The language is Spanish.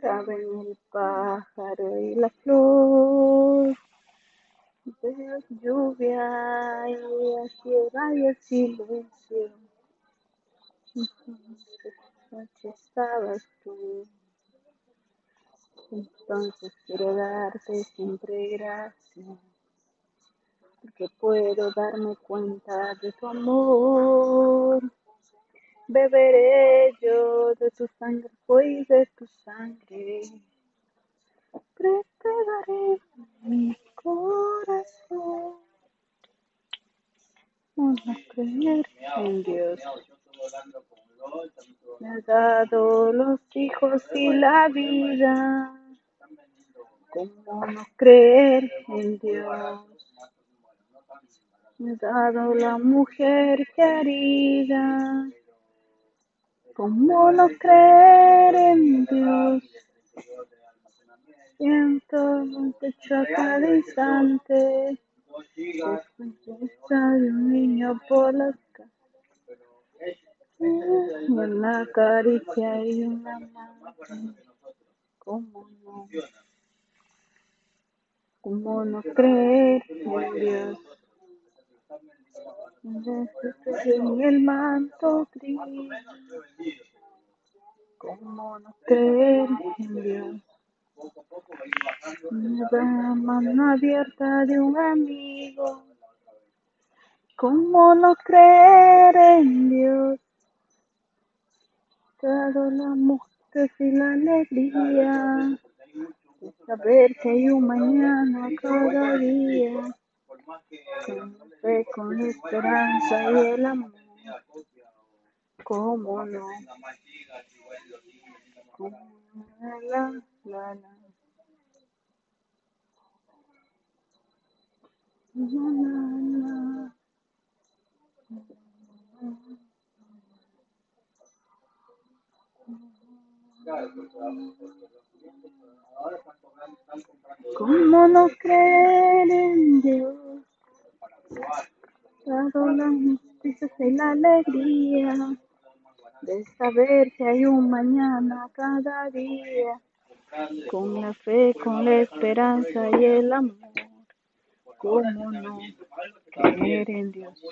Caben el pájaro y la flor, veo lluvia y y el silencio. Noche estabas tú, entonces quiero darte siempre gracias, porque puedo darme cuenta de tu amor. Beberé yo de tu sangre, hoy de tu sangre. Prepararé mi corazón. Vamos a creer en Dios. Me ha dado los hijos y la vida. ¿Cómo no creer en Dios? Me ha dado la mujer querida. ¿Cómo no creer en Dios? Siento un techo a cada instante. Un niño por las. Una caricia y una mano. ¿Cómo no? ¿Cómo no creer en Dios? En el manto gris. ¿Cómo no creer en Dios? La mano abierta de un amigo. ¿Cómo no creer en Dios? Dado la muerte y la alegría saber que hay un mañana cada día. Con la fe, con la esperanza y el amor. ¿Cómo no? ¿Cómo no? La, la, la. La, la, la. ¿Cómo no creer en Dios? Dado las y la alegría de saber que hay un mañana cada día. Con la fe, con la esperanza y el amor. ¿Cómo no creer en Dios?